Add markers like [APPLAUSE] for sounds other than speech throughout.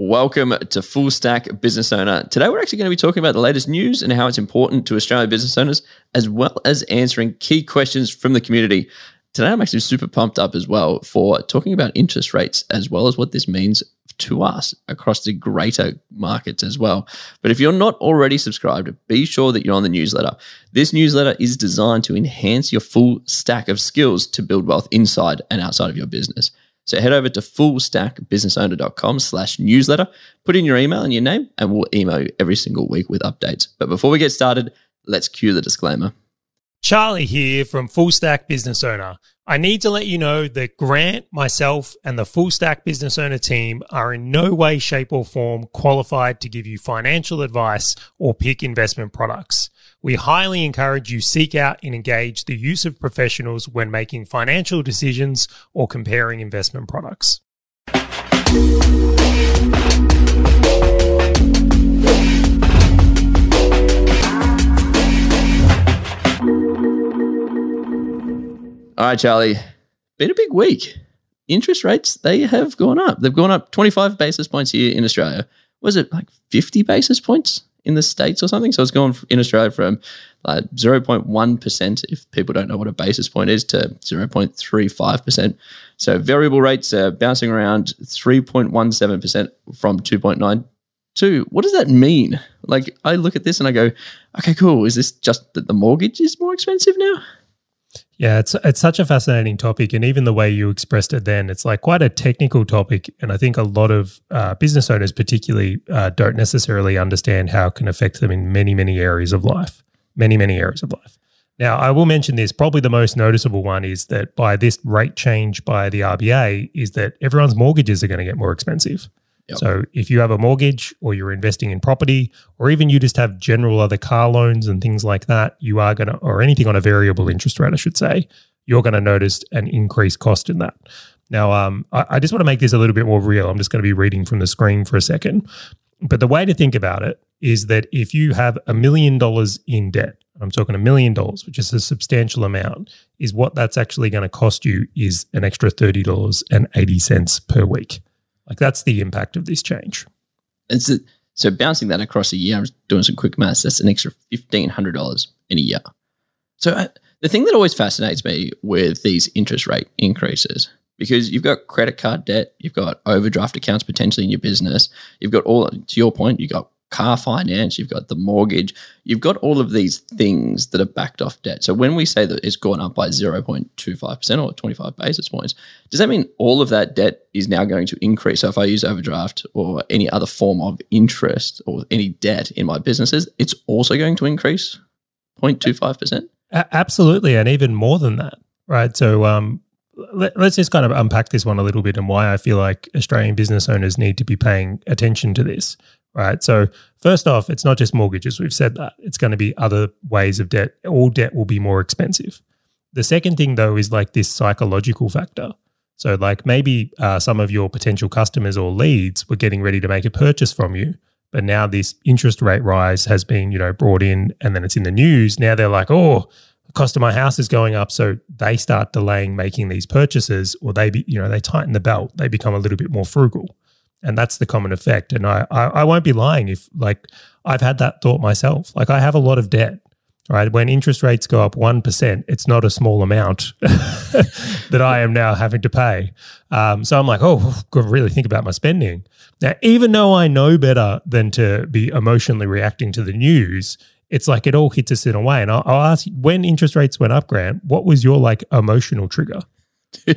Welcome to Full Stack Business Owner. Today, we're actually going to be talking about the latest news and how it's important to Australian business owners, as well as answering key questions from the community. Today, I'm actually super pumped up as well for talking about interest rates, as well as what this means to us across the greater markets as well. But if you're not already subscribed, be sure that you're on the newsletter. This newsletter is designed to enhance your full stack of skills to build wealth inside and outside of your business. So head over to fullstackbusinessowner.com slash newsletter, put in your email and your name, and we'll email you every single week with updates. But before we get started, let's cue the disclaimer. Charlie here from Full Stack Business Owner. I need to let you know that Grant, myself, and the Full Stack Business Owner team are in no way, shape, or form qualified to give you financial advice or pick investment products. We highly encourage you seek out and engage the use of professionals when making financial decisions or comparing investment products. All right, Charlie. Been a big week. Interest rates, they have gone up. They've gone up 25 basis points here in Australia. Was it like 50 basis points in the States or something? So it's gone in Australia from like 0.1%, if people don't know what a basis point is, to 0.35%. So variable rates are bouncing around 3.17% from 2.92. What does that mean? Like, I look at this and I go, okay, cool. Is this just that the mortgage is more expensive now? Yeah, it's it's such a fascinating topic, and even the way you expressed it then, it's like quite a technical topic, and I think a lot of uh, business owners, particularly, uh, don't necessarily understand how it can affect them in many many areas of life, many many areas of life. Now, I will mention this. Probably the most noticeable one is that by this rate change by the RBA, is that everyone's mortgages are going to get more expensive. Yep. So if you have a mortgage or you're investing in property or even you just have general other car loans and things like that, you are going to, or anything on a variable interest rate, I should say, you're going to notice an increased cost in that. Now, um, I, I just want to make this a little bit more real. I'm just going to be reading from the screen for a second. But the way to think about it is that if you have a million dollars in debt, I'm talking a million dollars, which is a substantial amount, is what that's actually going to cost you is an extra $30.80 per week. Like that's the impact of this change. And so, so bouncing that across a year, I'm doing some quick maths. That's an extra fifteen hundred dollars in a year. So uh, the thing that always fascinates me with these interest rate increases, because you've got credit card debt, you've got overdraft accounts potentially in your business, you've got all to your point, you've got car finance, you've got the mortgage, you've got all of these things that are backed off debt. So when we say that it's gone up by 0.25% or 25 basis points, does that mean all of that debt is now going to increase? So if I use overdraft or any other form of interest or any debt in my businesses, it's also going to increase 0.25%? Absolutely. And even more than that, right? So, um, let, us just kind of unpack this one a little bit and why I feel like Australian business owners need to be paying attention to this right? So, first off, it's not just mortgages. We've said that. It's going to be other ways of debt. All debt will be more expensive. The second thing, though, is like this psychological factor. So, like maybe uh, some of your potential customers or leads were getting ready to make a purchase from you, but now this interest rate rise has been, you know, brought in, and then it's in the news. Now they're like, oh, the cost of my house is going up, so they start delaying making these purchases, or they, be, you know, they tighten the belt. They become a little bit more frugal and that's the common effect. And I, I, I won't be lying if like i've had that thought myself. Like i have a lot of debt right? When interest rates go up 1% it's not a small amount [LAUGHS] that i am now having to pay. Um, so i'm like oh got to really think about my spending. Now even though i know better than to be emotionally reacting to the news it's like it all hits us in a way. And i'll, I'll ask when interest rates went up grant what was your like emotional trigger? [LAUGHS]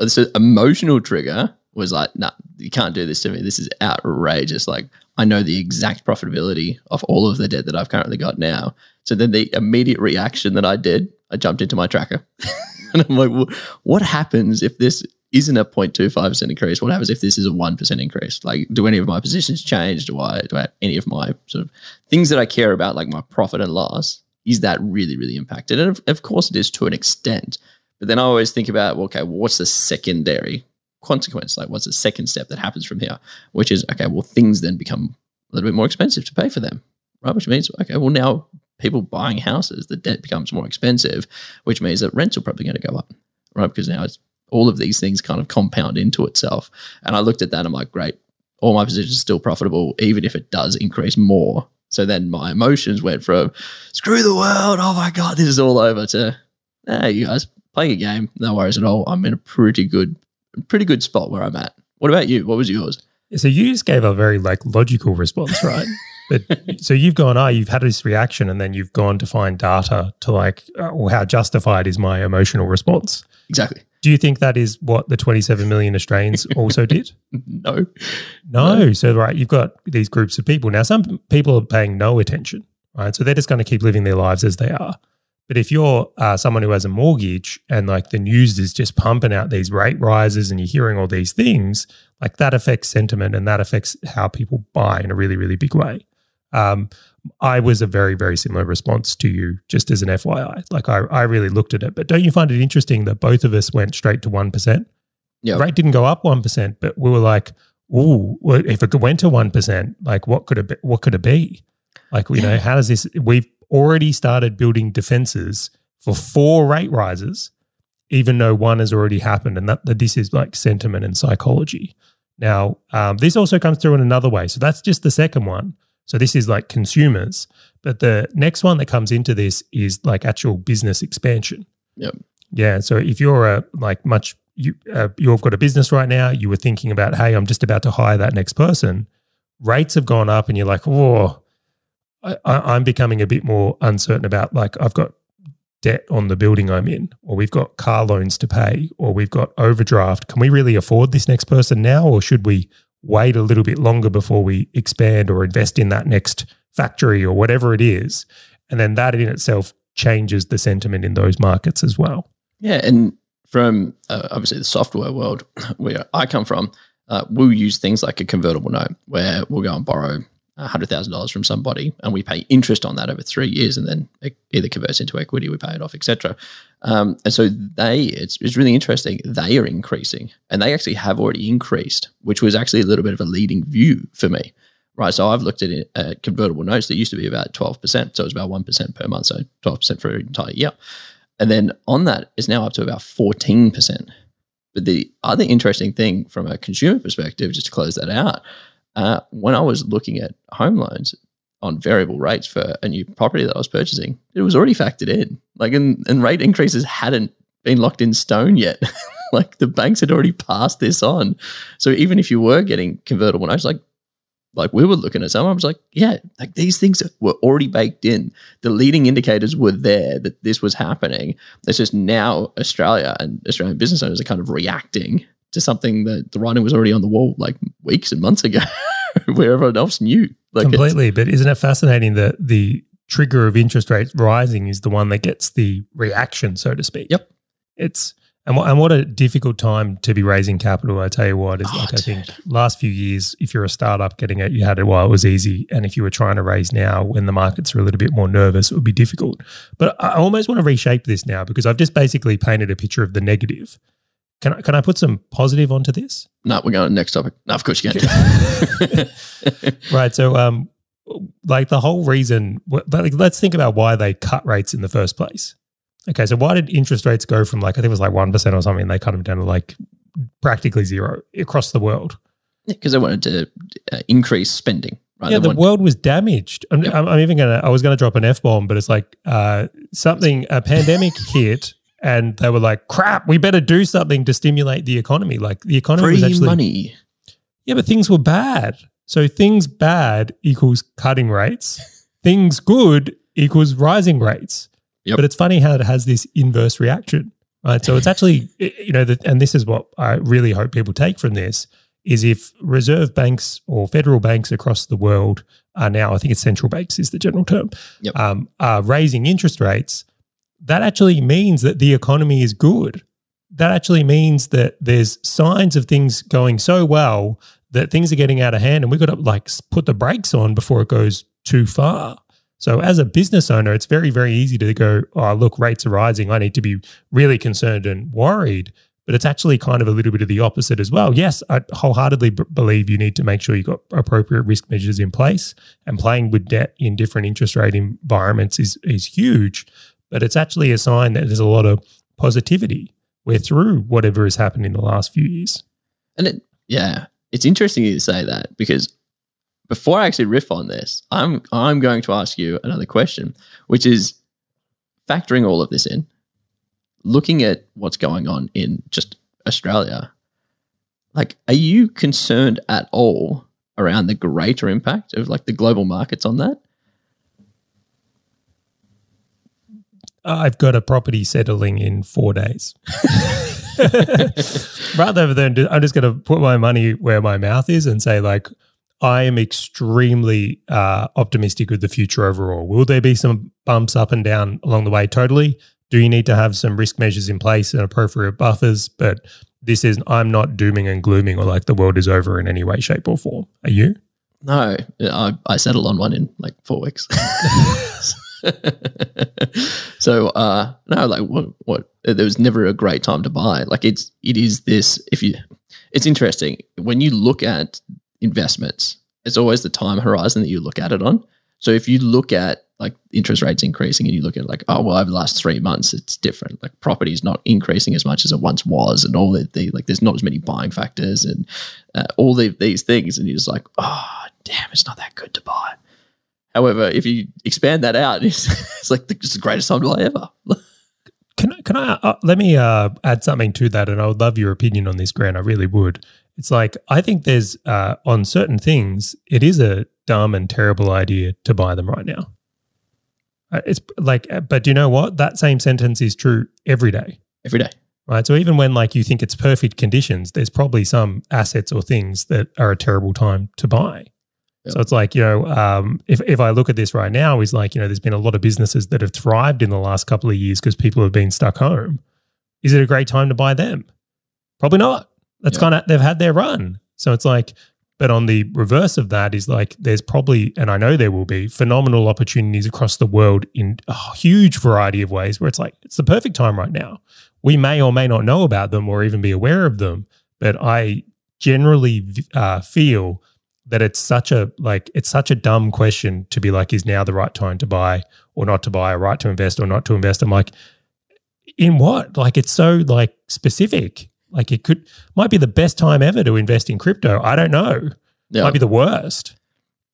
The emotional trigger was like, nah, you can't do this to me. This is outrageous. Like, I know the exact profitability of all of the debt that I've currently got now. So then the immediate reaction that I did, I jumped into my tracker. [LAUGHS] and I'm like, what happens if this isn't a 0.25% increase? What happens if this is a 1% increase? Like, do any of my positions change? Do I, do I any of my sort of things that I care about, like my profit and loss, is that really, really impacted? And of, of course it is to an extent. But then I always think about, well, okay, what's the secondary consequence? Like, what's the second step that happens from here? Which is, okay, well, things then become a little bit more expensive to pay for them, right? Which means, okay, well, now people buying houses, the debt becomes more expensive, which means that rents are probably going to go up, right? Because now it's all of these things kind of compound into itself. And I looked at that, and I'm like, great, all my positions are still profitable, even if it does increase more. So then my emotions went from screw the world, oh my god, this is all over to hey you guys playing a game, no worries at all. I'm in a pretty good, pretty good spot where I'm at. What about you? What was yours? So you just gave a very like logical response, right? [LAUGHS] but so you've gone, oh, you've had this reaction, and then you've gone to find data to like, uh, well, how justified is my emotional response? Exactly. Do you think that is what the 27 million Australians also did? [LAUGHS] No. No. no. So, right, you've got these groups of people. Now, some people are paying no attention, right? So they're just going to keep living their lives as they are. But if you're uh, someone who has a mortgage and like the news is just pumping out these rate rises and you're hearing all these things, like that affects sentiment and that affects how people buy in a really, really big way. Um, I was a very, very similar response to you, just as an FYI. Like I, I really looked at it. But don't you find it interesting that both of us went straight to 1%? Yeah. Rate didn't go up 1%, but we were like, ooh, if it went to 1%, like what could it be? What could it be? Like, you know, how does this, we've already started building defenses for four rate rises, even though one has already happened. And that, that this is like sentiment and psychology. Now, um, this also comes through in another way. So that's just the second one. So this is like consumers. But the next one that comes into this is like actual business expansion. Yep. Yeah. So if you're a like much you uh, you've got a business right now, you were thinking about, hey, I'm just about to hire that next person. Rates have gone up, and you're like, whoa, I, I'm becoming a bit more uncertain about like I've got debt on the building I'm in, or we've got car loans to pay, or we've got overdraft. Can we really afford this next person now, or should we wait a little bit longer before we expand or invest in that next factory or whatever it is? And then that in itself changes the sentiment in those markets as well. Yeah, and from uh, obviously the software world [CLEARS THROAT] where I come from, uh, we'll use things like a convertible note where we'll go and borrow $100,000 from somebody and we pay interest on that over three years and then it either converts into equity, we pay it off, etc. Um, and so they, it's, it's really interesting. They are increasing and they actually have already increased, which was actually a little bit of a leading view for me. Right. So I've looked at it, uh, convertible notes that used to be about 12%. So it was about 1% per month. So 12% for an entire year. And then on that is now up to about 14%. But the other interesting thing from a consumer perspective, just to close that out, uh, when I was looking at home loans on variable rates for a new property that I was purchasing, it was already factored in. Like, and, and rate increases hadn't been locked in stone yet. [LAUGHS] like the banks had already passed this on. So even if you were getting convertible notes, like like we were looking at some, I was like, yeah, like these things were already baked in. The leading indicators were there that this was happening. It's just now Australia and Australian business owners are kind of reacting to something that the writing was already on the wall like weeks and months ago, [LAUGHS] where everyone else knew. Like Completely. But isn't it fascinating that the trigger of interest rates rising is the one that gets the reaction, so to speak? Yep. It's and what, and what a difficult time to be raising capital. I tell you what, is oh, like dude. I think last few years, if you're a startup getting it, you had it while it was easy, and if you were trying to raise now when the markets are a little bit more nervous, it would be difficult. But I almost want to reshape this now because I've just basically painted a picture of the negative. Can I, can I put some positive onto this? No, we're going to the next topic. No, of course you can. [LAUGHS] right. So, um, like the whole reason, but like, let's think about why they cut rates in the first place. Okay, so why did interest rates go from like I think it was like one percent or something? They cut them down to like practically zero across the world. Because yeah, they wanted to uh, increase spending. Right? Yeah, they the world was damaged. I'm, yep. I'm, I'm even gonna. I was gonna drop an f bomb, but it's like uh, something. A pandemic [LAUGHS] hit, and they were like, "Crap, we better do something to stimulate the economy." Like the economy Free was actually money. Yeah, but things were bad. So things bad equals cutting rates. things good equals rising rates. Yep. But it's funny how it has this inverse reaction, right? So it's actually, you know, the, and this is what I really hope people take from this is if reserve banks or federal banks across the world are now, I think it's central banks is the general term, yep. um, are raising interest rates, that actually means that the economy is good. That actually means that there's signs of things going so well that things are getting out of hand and we've got to like put the brakes on before it goes too far. So as a business owner, it's very, very easy to go, oh, look, rates are rising. I need to be really concerned and worried. But it's actually kind of a little bit of the opposite as well. Yes, I wholeheartedly b- believe you need to make sure you've got appropriate risk measures in place. And playing with debt in different interest rate environments is, is huge. But it's actually a sign that there's a lot of positivity. We're through whatever has happened in the last few years. And it, yeah, it's interesting you say that because before I actually riff on this, I'm I'm going to ask you another question, which is factoring all of this in, looking at what's going on in just Australia. Like, are you concerned at all around the greater impact of like the global markets on that? I've got a property settling in four days. [LAUGHS] Rather than I'm just going to put my money where my mouth is and say like I am extremely uh, optimistic with the future overall. Will there be some bumps up and down along the way? Totally. Do you need to have some risk measures in place and appropriate buffers? But this is I'm not dooming and glooming or like the world is over in any way, shape, or form. Are you? No, I, I settled on one in like four weeks. [LAUGHS] [LAUGHS] [LAUGHS] so uh no like what what there was never a great time to buy. Like it's it is this if you it's interesting. When you look at investments it's always the time horizon that you look at it on. So if you look at like interest rates increasing and you look at like oh well over the last three months it's different. Like property is not increasing as much as it once was and all the, the like there's not as many buying factors and uh, all the, these things and you're just like oh damn it's not that good to buy However, if you expand that out, [LAUGHS] it's, it's like the, it's the greatest time to buy ever. [LAUGHS] can can I uh, let me uh, add something to that? And I would love your opinion on this, Grant. I really would. It's like I think there's uh, on certain things, it is a dumb and terrible idea to buy them right now. Uh, it's like, uh, but do you know what? That same sentence is true every day. Every day, right? So even when like you think it's perfect conditions, there's probably some assets or things that are a terrible time to buy. So it's like, you know, um, if, if I look at this right now, is like, you know, there's been a lot of businesses that have thrived in the last couple of years because people have been stuck home. Is it a great time to buy them? Probably not. That's kind of, they've had their run. So it's like, but on the reverse of that is like, there's probably, and I know there will be phenomenal opportunities across the world in a huge variety of ways where it's like, it's the perfect time right now. We may or may not know about them or even be aware of them, but I generally uh, feel that it's such a like it's such a dumb question to be like is now the right time to buy or not to buy a right to invest or not to invest? I'm like in what? Like it's so like specific. Like it could might be the best time ever to invest in crypto. I don't know. Yeah. might be the worst.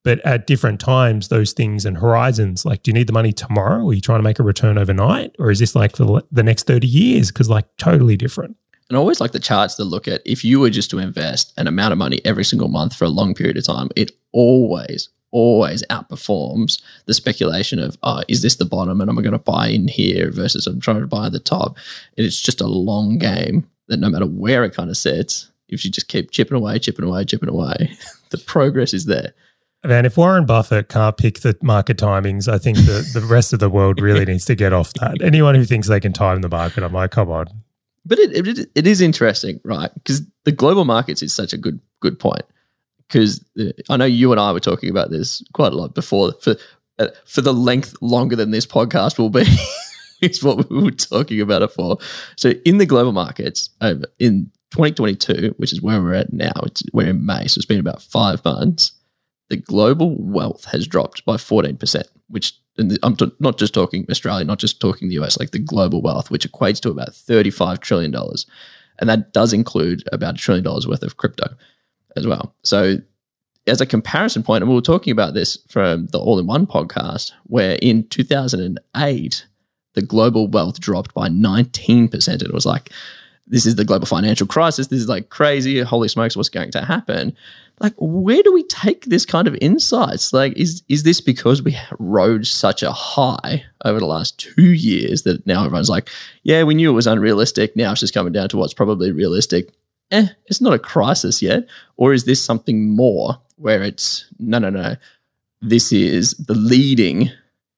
But at different times those things and horizons like do you need the money tomorrow? Are you trying to make a return overnight? Or is this like for the next 30 years? Because like totally different and I always like the charts to look at if you were just to invest an amount of money every single month for a long period of time, it always, always outperforms the speculation of, oh, is this the bottom and am I going to buy in here versus I'm trying to buy at the top. And it's just a long game that no matter where it kind of sits, if you just keep chipping away, chipping away, chipping away, [LAUGHS] the progress is there. Man, if Warren Buffett can't pick the market timings, I think the, the rest of the world really [LAUGHS] needs to get off that. Anyone who thinks they can time the market, I'm like, come on, but it, it, it is interesting, right? Because the global markets is such a good good point. Because uh, I know you and I were talking about this quite a lot before. For uh, for the length longer than this podcast will be, [LAUGHS] is what we were talking about it for. So in the global markets, uh, in 2022, which is where we're at now, we're in May, so it's been about five months. The global wealth has dropped by 14%, which I'm t- not just talking Australia, not just talking the US, like the global wealth, which equates to about $35 trillion. And that does include about a trillion dollars worth of crypto as well. So, as a comparison point, and we were talking about this from the All in One podcast, where in 2008, the global wealth dropped by 19%. And it was like, this is the global financial crisis. This is like crazy. Holy smokes, what's going to happen? Like where do we take this kind of insights? Like is is this because we rode such a high over the last two years that now everyone's like yeah we knew it was unrealistic. Now it's just coming down to what's probably realistic. Eh it's not a crisis yet. Or is this something more where it's no no no. This is the leading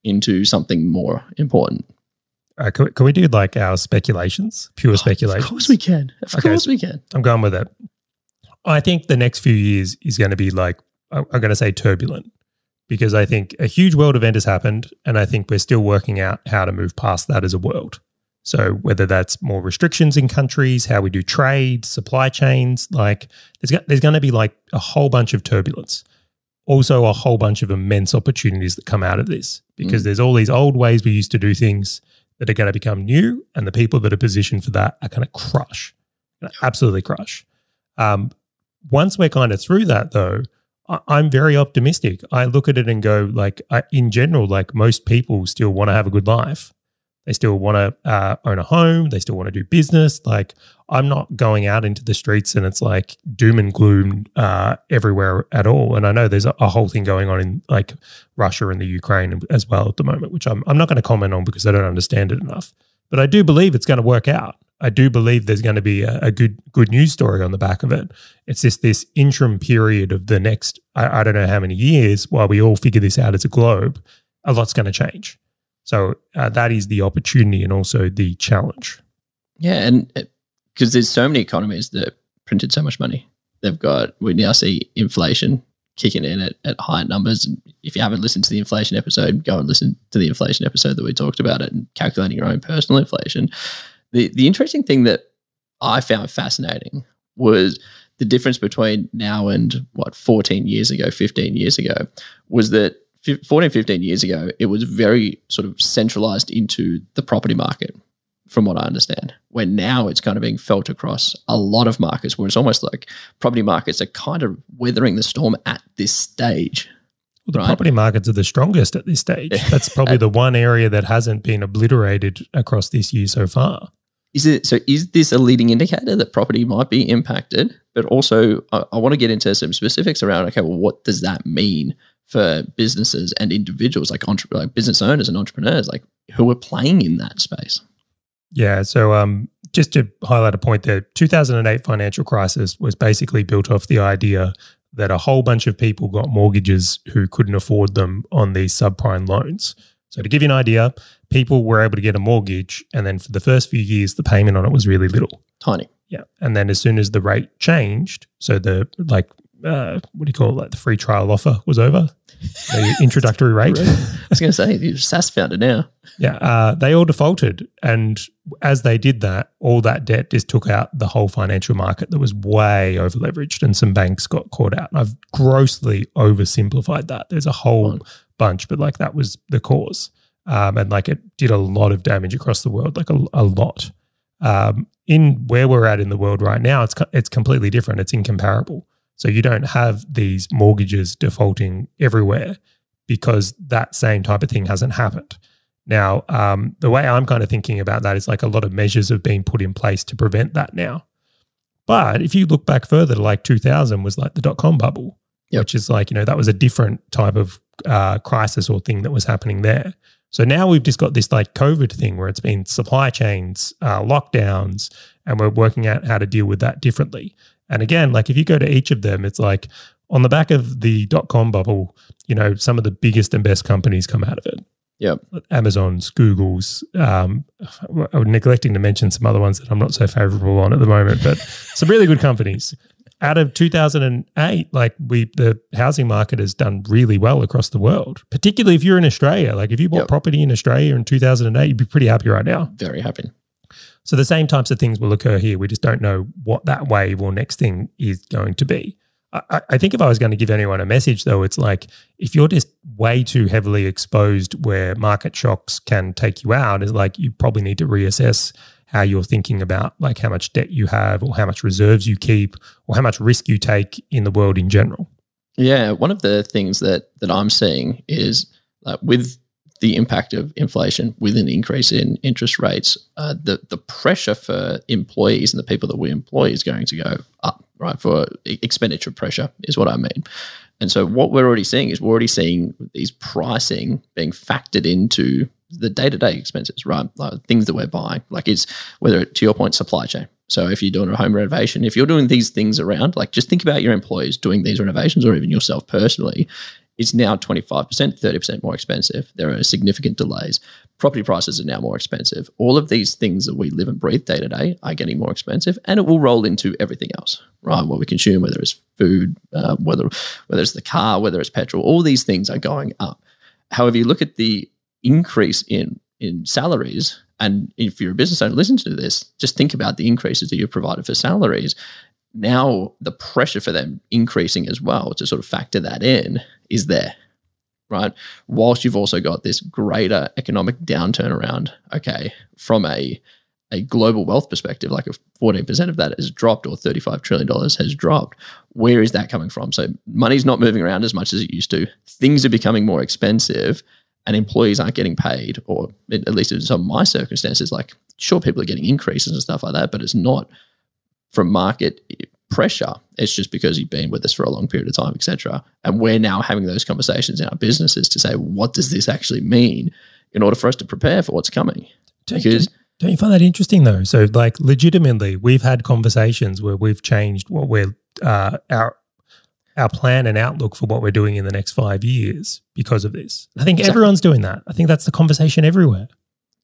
into something more important. Uh, can, we, can we do like our speculations? Pure oh, speculations of course we can. Of okay, course we can. I'm going with it I think the next few years is going to be like, I'm going to say turbulent because I think a huge world event has happened. And I think we're still working out how to move past that as a world. So whether that's more restrictions in countries, how we do trade, supply chains, like there's, there's going to be like a whole bunch of turbulence. Also, a whole bunch of immense opportunities that come out of this because mm. there's all these old ways we used to do things that are going to become new, and the people that are positioned for that are going to crush, absolutely crush. Um, once we're kind of through that, though, I'm very optimistic. I look at it and go, like, in general, like most people still want to have a good life. They still want to uh, own a home. They still want to do business. Like, I'm not going out into the streets and it's like doom and gloom uh, everywhere at all. And I know there's a, a whole thing going on in like Russia and the Ukraine as well at the moment, which I'm, I'm not going to comment on because I don't understand it enough. But I do believe it's going to work out. I do believe there's going to be a, a good good news story on the back of it. It's just this interim period of the next I, I don't know how many years while we all figure this out as a globe. A lot's going to change. So uh, that is the opportunity and also the challenge. Yeah, and because there's so many economies that printed so much money, they've got we now see inflation kicking in at, at high numbers. And if you haven't listened to the inflation episode, go and listen to the inflation episode that we talked about it and calculating your own personal inflation. The the interesting thing that I found fascinating was the difference between now and what 14 years ago, 15 years ago, was that 14, 15 years ago, it was very sort of centralized into the property market, from what I understand. Where now it's kind of being felt across a lot of markets, where it's almost like property markets are kind of weathering the storm at this stage. Well, the Right. property markets are the strongest at this stage. That's probably [LAUGHS] the one area that hasn't been obliterated across this year so far. Is it so? Is this a leading indicator that property might be impacted? But also, I, I want to get into some specifics around. Okay, well, what does that mean for businesses and individuals, like entre- like business owners and entrepreneurs, like who are playing in that space? Yeah. So, um, just to highlight a point there, 2008 financial crisis was basically built off the idea that a whole bunch of people got mortgages who couldn't afford them on these subprime loans. So, to give you an idea, people were able to get a mortgage, and then for the first few years, the payment on it was really little. Tiny. Yeah. And then as soon as the rate changed, so the like, uh, what do you call it? Like the free trial offer was over, the [LAUGHS] introductory rate. I was going to say, you're SaaS founder now. Yeah, uh, they all defaulted, and as they did that, all that debt just took out the whole financial market that was way over leveraged, and some banks got caught out. I've grossly oversimplified that. There's a whole bunch, but like that was the cause, um, and like it did a lot of damage across the world, like a, a lot. Um, in where we're at in the world right now, it's it's completely different. It's incomparable. So you don't have these mortgages defaulting everywhere because that same type of thing hasn't happened. Now, um, the way I'm kind of thinking about that is like a lot of measures have been put in place to prevent that now. But if you look back further to like 2000 was like the dot com bubble, Yep. which is like, you know, that was a different type of uh, crisis or thing that was happening there. So now we've just got this like COVID thing where it's been supply chains, uh, lockdowns, and we're working out how to deal with that differently. And again, like if you go to each of them, it's like on the back of the dot com bubble, you know, some of the biggest and best companies come out of it. Yeah. Amazon's, Google's. Um, I'm neglecting to mention some other ones that I'm not so favorable on at the moment, but some really good companies. Out of 2008, like we, the housing market has done really well across the world, particularly if you're in Australia. Like if you bought Yep. property in Australia in 2008, you'd be pretty happy right now. Very happy. So the same types of things will occur here. We just don't know what that wave or next thing is going to be. I, I- I think if I was going to give anyone a message, though, it's like if you're just way too heavily exposed where market shocks can take you out, is like you probably need to reassess how you're thinking about like how much debt you have or how much reserves you keep or how much risk you take in the world in general. Yeah, one of the things that that I'm seeing is uh, with the impact of inflation, with an increase in interest rates, uh, the the pressure for employees and the people that we employ is going to go up. Right for expenditure pressure is what I mean. And so what we're already seeing is we're already seeing these pricing being factored into the day to day expenses, right? Like things that we're buying, like it's whether to your point, supply chain. So if you're doing a home renovation, if you're doing these things around, like just think about your employees doing these renovations or even yourself personally, it's now 25%, 30% more expensive. There are significant delays. Property prices are now more expensive. All of these things that we live and breathe day to day are getting more expensive, and it will roll into everything else, right? What we consume, whether it's food, uh, whether whether it's the car, whether it's petrol, all these things are going up. However, you look at the increase in in salaries, and if you're a business owner, listen to this. Just think about the increases that you've provided for salaries. Now the pressure for them increasing as well to sort of factor that in is there, right? Whilst you've also got this greater economic downturn around, okay, from a a global wealth perspective, like if 14% of that has dropped or $35 trillion has dropped, where is that coming from? So money's not moving around as much as it used to. Things are becoming more expensive and employees aren't getting paid, or at least in some of my circumstances, like sure, people are getting increases and stuff like that, but it's not from market pressure. It's just because you've been with us for a long period of time, etc. And we're now having those conversations in our businesses to say, what does this actually mean in order for us to prepare for what's coming? Because don't you find that interesting though? So, like, legitimately, we've had conversations where we've changed what we're uh, our our plan and outlook for what we're doing in the next five years because of this. I think exactly. everyone's doing that. I think that's the conversation everywhere.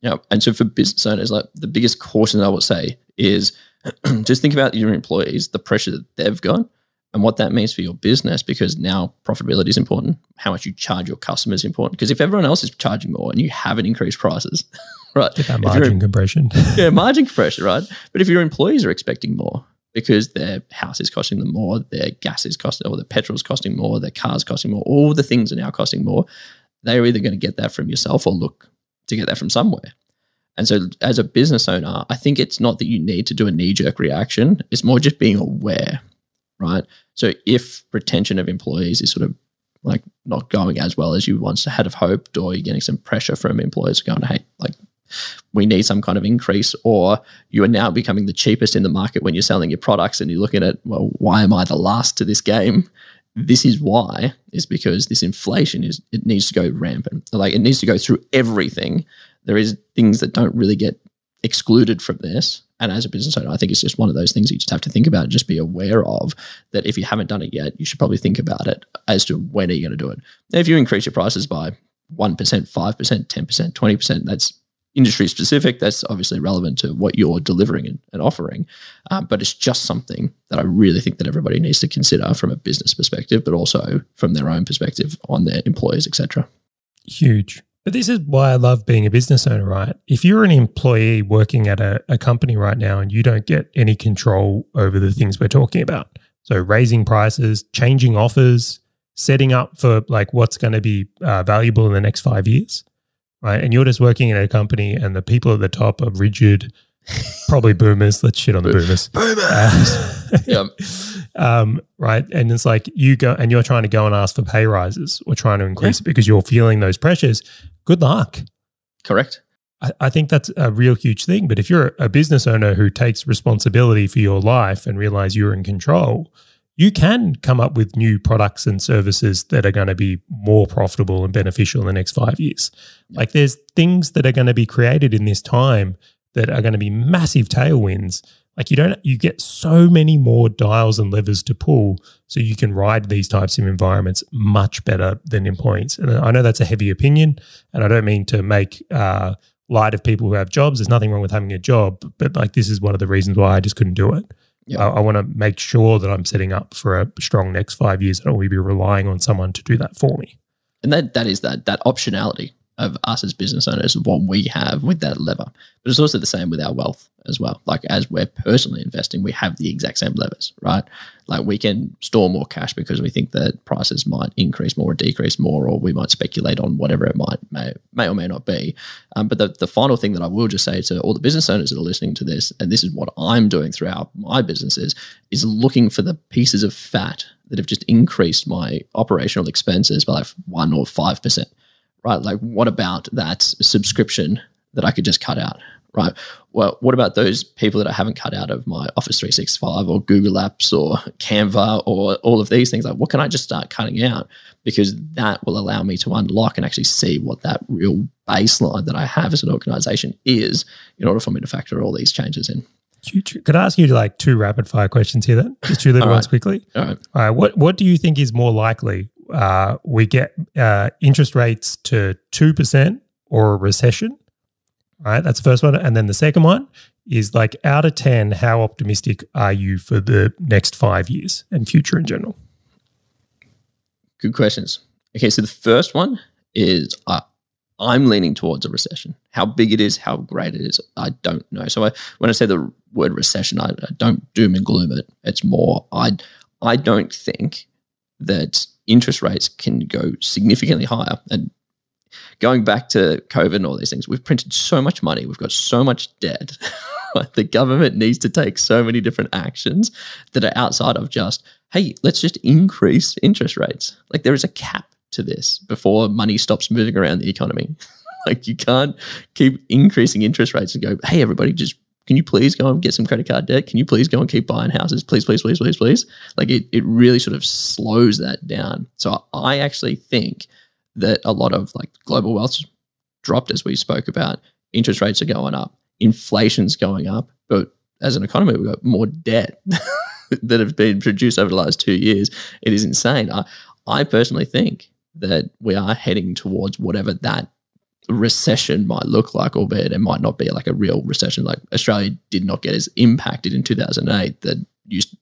Yeah, and so for business owners, like the biggest caution I would say is [CLEARS THROAT] just think about your employees, the pressure that they've got, and what that means for your business because now profitability is important. How much you charge your customers is important. Because if everyone else is charging more and you haven't increased prices, [LAUGHS] right? Get that margin compression. [LAUGHS] yeah, [LAUGHS] margin compression, right? But if your employees are expecting more because their house is costing them more, their gas is costing, or their petrol is costing more, their car's costing more, all the things are now costing more, they're either going to get that from yourself or look to get that from somewhere. And so, as a business owner, I think it's not that you need to do a knee jerk reaction, it's more just being aware right? So if retention of employees is sort of like not going as well as you once had of hoped, or you're getting some pressure from employers going, hey, like we need some kind of increase, or you are now becoming the cheapest in the market when you're selling your products and you're looking at, well, why am I the last to this game? This is why, is because this inflation is it needs to go rampant. Like it needs to go through everything. There is things that don't really get excluded from this. And as a business owner, I think it's just one of those things you just have to think about, and just be aware of that if you haven't done it yet, you should probably think about it as to when are you going to do it. If you increase your prices by 1%, 5%, 10%, 20%, that's industry specific. That's obviously relevant to what you're delivering and, and offering. Um, but it's just something that I really think that everybody needs to consider from a business perspective, but also from their own perspective on their employees, etc. Huge. But this is why I love being a business owner, right? If you're an employee working at a, a, company right now and you don't get any control over the things we're talking about, so raising prices, changing offers, setting up for like what's going to be uh, valuable in the next five years, right? And you're just working in a company and the people at the top are rigid, [LAUGHS] probably boomers. Let's shit on the boomers. [LAUGHS] Boomers. [LAUGHS] Uh, um, right? And it's like you go and you're trying to go and ask for pay rises or trying to increase yeah. it because you're feeling those pressures good luck. Correct. I, I think that's a real huge thing. But if you're a business owner who takes responsibility for your life and realize you're in control, you can come up with new products and services that are going to be more profitable and beneficial in the next five years. Like there's things that are going to be created in this time that are going to be massive tailwinds. Like you don't you get so many more dials and levers to pull so you can ride these types of environments much better than employees. And i know that's a heavy opinion and i don't mean to make uh, light of people who have jobs. There's nothing wrong with having a job but like this is one of the reasons why i just couldn't do it i, I want to make sure that i'm setting up for a strong next five years and i will be relying on someone to do that for me and that that is that that optionality of us as business owners what we have with that lever. But it's also the same with our wealth as well. Like as we're personally investing, we have the exact same levers, right? Like we can store more cash because we think that prices might increase more or decrease more, or we might speculate on whatever it might may, may or may not be. Um, but the, the final thing that I will just say to all the business owners that are listening to this, and this is what I'm doing throughout my businesses, is looking for the pieces of fat that have just increased my operational expenses by like one or five percent right? Like, what about that subscription that I could just cut out, right? Well, what about those people that I haven't cut out of my Office 365 or Google Apps or Canva or all of these things? Like, what can I just start cutting out? Because that will allow me to unlock and actually see what that real baseline that I have as an organization is in order for me to factor all these changes in. Could I ask you like two rapid fire questions here then? Just two little ones quickly. All right. All right. What what do you think is more likely? uh, we get uh, interest rates to 2% or a recession. Right, that's the first one. And then the second one is like out of 10, how optimistic are you for the next five years and future in general? Good questions. Okay, so the first one is uh, I'm leaning towards a recession. How big it is, how great it is, I don't know. So I, when I say the word recession, I, I don't doom and gloom it. It's more I I don't think that interest rates can go significantly higher. And going back to COVID and all these things, we've printed so much money, we've got so much debt, [LAUGHS] the government needs to take so many different actions that are outside of just, hey, let's just increase interest rates. Like there is a cap to this before money stops moving around the economy. [LAUGHS] like you can't keep increasing interest rates and go, hey, everybody, just can you please go and get some credit card debt? Can you please go and keep buying houses? Please, please, please, please, please. Like it, it really sort of slows that down. So I actually think that a lot of like global wealth dropped as we spoke about. Interest rates are going up, inflation's going up, but as an economy, we've got more debt [LAUGHS] that have been produced over the last two years. It is insane. I, I personally think that we are heading towards whatever that recession might look like, albeit it might not be like a real recession. Like Australia did not get as impacted in 2008 that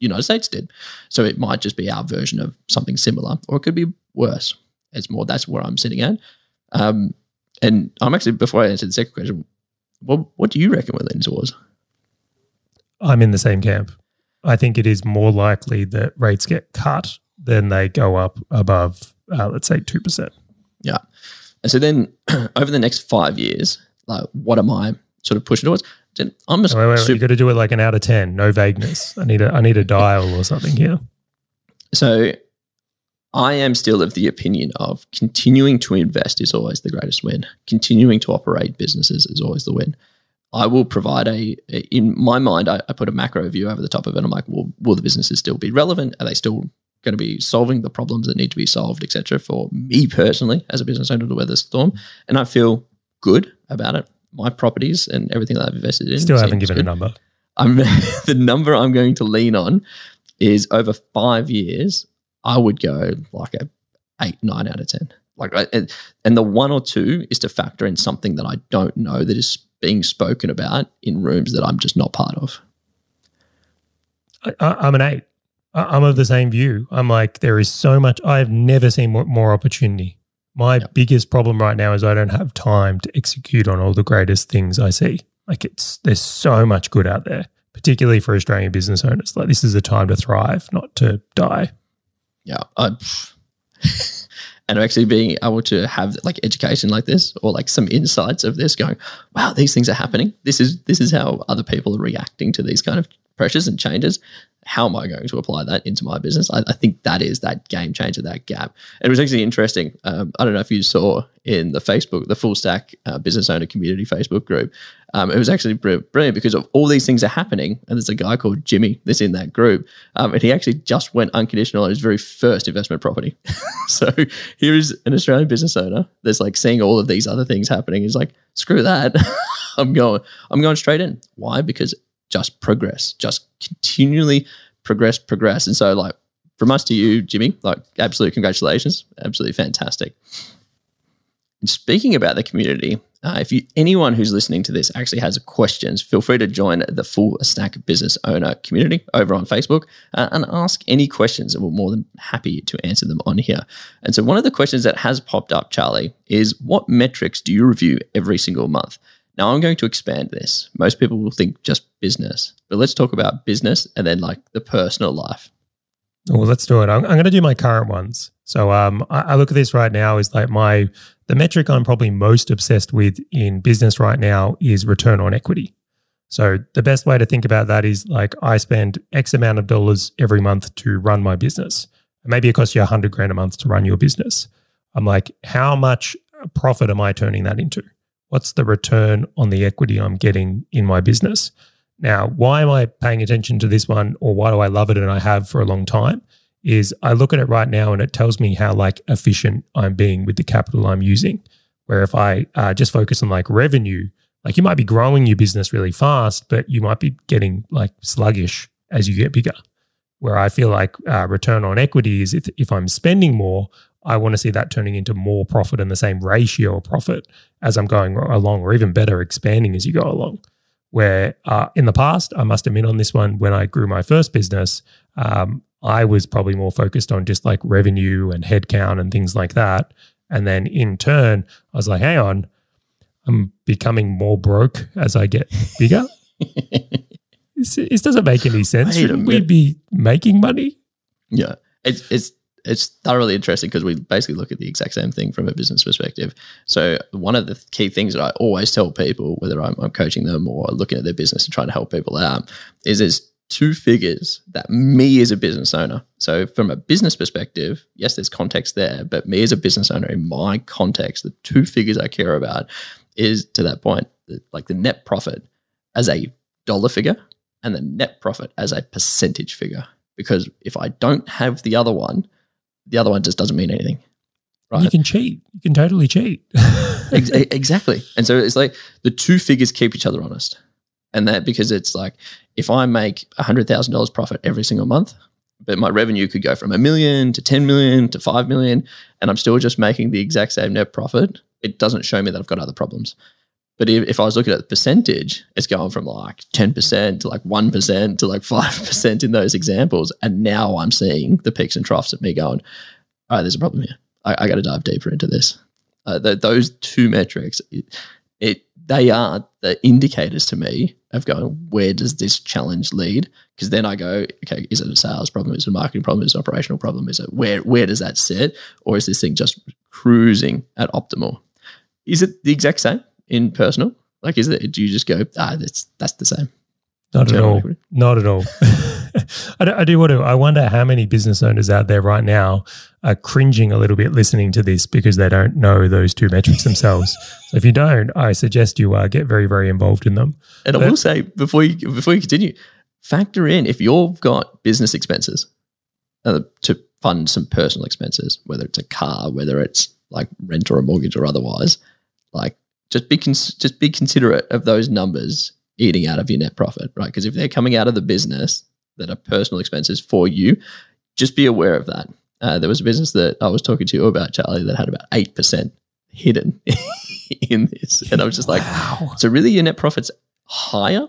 United States did. So it might just be our version of something similar, or it could be worse. It's more that's where I'm sitting at. Um, and I'm actually before I answer the second question, what what do you reckon we're leaning towards? I'm in the same camp. I think it is more likely that rates get cut than they go up above, uh, let's say, two percent. Yeah. And so then [CLEARS THROAT] over the next five years, like what am I sort of pushing towards? I'm just wait, wait, wait. Super- you got to do it like an out of ten, no vagueness. I need a I need a dial or something here. So I am still of the opinion of continuing to invest is always the greatest win. Continuing to operate businesses is always the win. I will provide a, in my mind, I, I, put a macro view over the top of it. I'm like, well, will the businesses still be relevant? Are they still going to be solving the problems that need to be solved, etc. For me personally, as a business owner to weather the storm, and I feel good about it. My properties and everything that I've invested in. Still haven't given good. a number. I'm [LAUGHS] the number I'm going to lean on is over five years. I would go like a eight, nine out of ten. Like, and, and the one or two is to factor in something that I don't know that is being spoken about in rooms that I'm just not part of. I, I'm an eight. I'm of the same view. I'm like, there is so much. I've never seen more, more opportunity. My yep. biggest problem right now is I don't have time to execute on all the greatest things I see. Like it's there's so much good out there, particularly for Australian business owners. Like this is a time to thrive, not to die. Yeah, I, [LAUGHS] and actually being able to have like education like this or like some insights of this, going, wow, these things are happening. This is this is how other people are reacting to these kind of pressures and changes how am I going to apply that into my business? I, I, think that is that game changer, that gap. It was actually interesting. Um, I don't know if you saw in the Facebook, the Full Stack uh, Business Owner Community Facebook group. Um, it was actually brilliant because of all these things are happening. And there's a guy called Jimmy that's in that group. Um, and he actually just went unconditional on his very first investment property. [LAUGHS] so here is an Australian business owner that's like seeing all of these other things happening. He's like, screw that. [LAUGHS] I'm going, I'm going straight in. Why? Because just progress, just continually progress, progress. And so, like, from us to you, Jimmy, like, absolute congratulations. Absolutely fantastic. And speaking about the community, uh, if you anyone who's listening to this actually has questions, feel free to join the Full Stack Business Owner community over on Facebook uh, and ask any questions, and we're more than happy to answer them on here. And so, one of the questions that has popped up, Charlie, is what metrics do you review every single month? Now I'm going to expand this. Most people will think just business, but let's talk about business and then like the personal life. Well, let's do it. I'm, I'm going to do my current ones. So um, I, I look at this right now is like my the metric I'm probably most obsessed with in business right now is return on equity. So the best way to think about that is like I spend X amount of dollars every month to run my business. Maybe it costs you a hundred grand a month to run your business. I'm like, how much profit am I turning that into? What's the return on the equity I'm getting in my business? Now, why am I paying attention to this one or why do I love it and I have for a long time? Is I look at it right now and it tells me how like efficient I'm being with the capital I'm using. Where if I uh, just focus on like revenue, like you might be growing your business really fast, but you might be getting like sluggish as you get bigger. Where I feel like uh, return on equity is if, if I'm spending more, I want to see that turning into more profit and the same ratio of profit as I'm going along, or even better, expanding as you go along. Where uh, in the past, I must admit on this one, when I grew my first business, um, I was probably more focused on just like revenue and headcount and things like that. And then in turn, I was like, hang on, I'm becoming more broke as I get bigger. [LAUGHS] this, this, doesn't make any sense. Shouldn't we be making money? Yeah. It's, it's it's thoroughly interesting because we basically look at the exact same thing from a business perspective. So one of the key things that I always tell people, whether I'm, I'm coaching them or looking at their business and trying to help people out, is there's two figures that me as a business owner. So from a business perspective, yes, there's context there, but me as a business owner in my context, the two figures I care about is to that point, like the net profit as a dollar figure and the net profit as a percentage figure. Because if I don't have the other one, the other one just doesn't mean anything. Right. You can cheat. You can totally cheat. [LAUGHS] exactly. And so it's like the two figures keep each other honest. And that because it's like if I make $100,000 profit every single month, but my revenue could go from a million to 10 million to 5 million, and I'm still just making the exact same net profit, it doesn't show me that I've got other problems. But if, if I was looking at the percentage, it's going from like 10% to like 1% to like [LAUGHS] 5% in those examples. And now I'm seeing the peaks and troughs of me going, all right, there's a problem here. I, I got to dive deeper into this. Uh, the, those two metrics, it, it, they are the indicators to me of going, where does this challenge lead? Because then I go, okay, is it a sales problem? Is it a marketing problem? Is it an operational problem? Is it where where does that sit? Or is this thing just cruising at optimal? Is it the exact same? In personal? Like, is it? Do you just go, ah, that's that's the same? Not at all. Equity? Not at all. [LAUGHS] I, do, I do want to. I wonder how many business owners out there right now are cringing a little bit listening to this because they don't know those two metrics themselves. [LAUGHS] so if you don't, I suggest you uh, get very, very involved in them. And but, I will say before you before you continue, factor in if you've got business expenses uh, to fund some personal expenses, whether it's a car, whether it's like rent or a mortgage or otherwise, like just be cons- just be considerate of those numbers eating out of your net profit, right? Because if they're coming out of the business that are personal expenses for you, just be aware of that. Uh, there was a business that I was talking to you about, Charlie, that had about eight percent hidden [LAUGHS] in this, and I was just like, wow. so really, your net profit's higher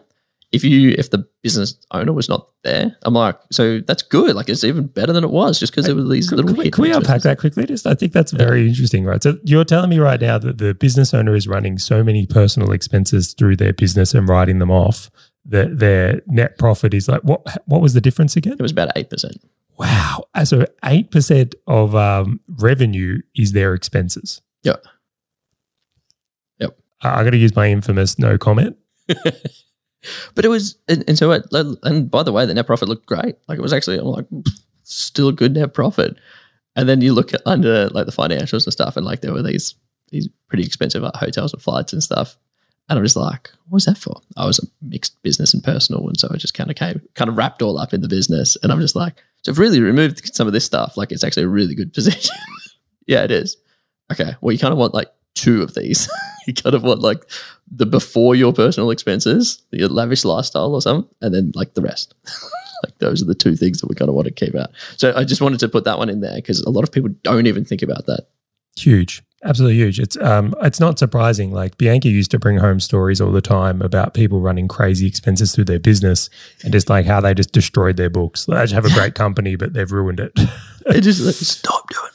if you if the business owner was not there, I'm like, so that's good. Like it's even better than it was just because there were these could, little. Can we unpack that quickly? Just I think that's very yeah. interesting, right? So you're telling me right now that the business owner is running so many personal expenses through their business and writing them off that their net profit is like what? What was the difference again? It was about eight percent. Wow! Uh, so eight percent of um, revenue is their expenses. Yep. Yep. Uh, I got to use my infamous no comment. [LAUGHS] But it was, and, and so, it, and by the way, the net profit looked great. Like it was actually, I'm like, still a good net profit. And then you look at under like the financials and stuff, and like there were these these pretty expensive uh, hotels and flights and stuff. And I'm just like, what was that for? I was a mixed business and personal, and so I just kind of came, kind of wrapped all up in the business. And I'm just like, so I've really removed some of this stuff. Like it's actually a really good [LAUGHS] position. yeah, it is. Okay, well, you kind of want like two of these. [LAUGHS] you kind of want like the before your personal expenses, your lavish lifestyle or something, and then like the rest. [LAUGHS] like those are the two things that we kind of want to keep out. So I just wanted to put that one in there because a lot of people don't even think about that. Huge. Absolutely huge. It's um, it's not surprising. Like Bianca used to bring home stories all the time about people running crazy expenses through their business, and just like how they just destroyed their books. They have a great [LAUGHS] company, but they've ruined it. it just like, stop doing.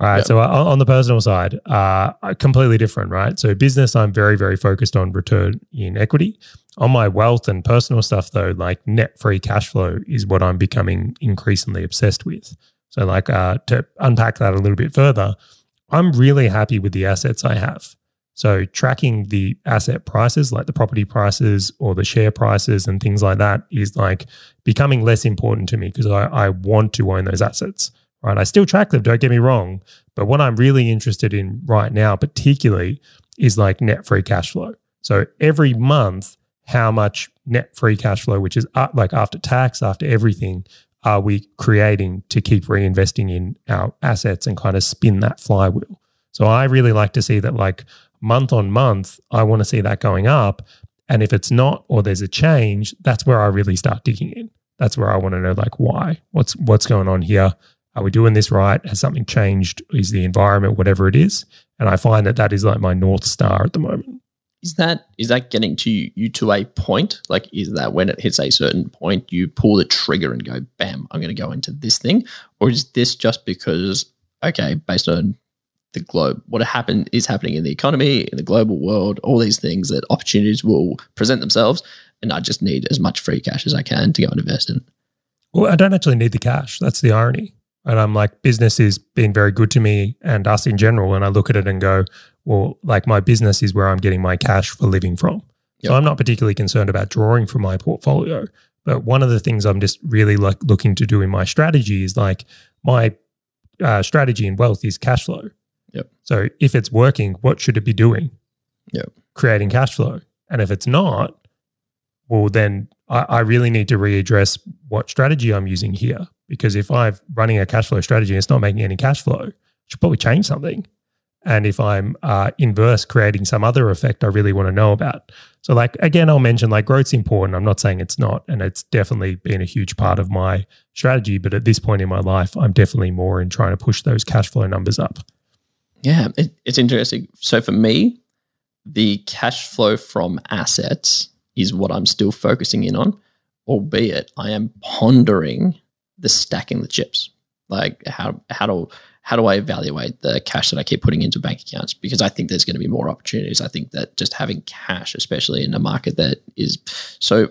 All right. Yep. So uh, on the personal side, uh, completely different, right? So business, I'm very, very focused on return in equity. On my wealth and personal stuff, though, like net free cash flow is what I'm becoming increasingly obsessed with. So, like uh, to unpack that a little bit further, I'm really happy with the assets I have. So, tracking the asset prices, like the property prices or the share prices and things like that, is like becoming less important to me because I, I want to own those assets right? I still track them, don't get me wrong. But what I'm really interested in right now, particularly, is like net free cash flow. So every month, how much net free cash flow, which is uh, like after tax, after everything, are we creating to keep reinvesting in our assets and kind of spin that flywheel? So I really like to see that like month on month, I want to see that going up. And if it's not, or there's a change, that's where I really start digging in. That's where I want to know like why, what's what's going on here, are we doing this right? Has something changed? Is the environment whatever it is? And I find that that is like my north star at the moment. Is that is that getting to you, you to a point? Like, is that when it hits a certain point, you pull the trigger and go, "Bam! I'm going to go into this thing," or is this just because okay, based on the globe, what happened is happening in the economy, in the global world, all these things that opportunities will present themselves, and I just need as much free cash as I can to go and invest in. Well, I don't actually need the cash. That's the irony And I'm like, business is being very good to me and us in general. And I look at it and go, well, like my business is where I'm getting my cash for living from. Yep. So I'm not particularly concerned about drawing from my portfolio. But one of the things I'm just really like looking to do in my strategy is like my uh, strategy in wealth is cash flow. Yep. So if it's working, what should it be doing? Yep. Creating cash flow. And if it's not, well, then I, I really need to readdress what strategy I'm using here. Because if I'm running a cash flow strategy and it's not making any cash flow, I should probably change something. And if I'm uh, inverse creating some other effect I really want to know about. So, like, again, I'll mention like growth's important. I'm not saying it's not. And it's definitely been a huge part of my strategy. But at this point in my life, I'm definitely more in trying to push those cash flow numbers up. Yeah, it, it's interesting. So for me, the cash flow from assets is what I'm still focusing in on, albeit I am pondering the stacking the chips. Like how how do how do I evaluate the cash that I keep putting into bank accounts? Because I think there's going to be more opportunities. I think that just having cash, especially in a market that is so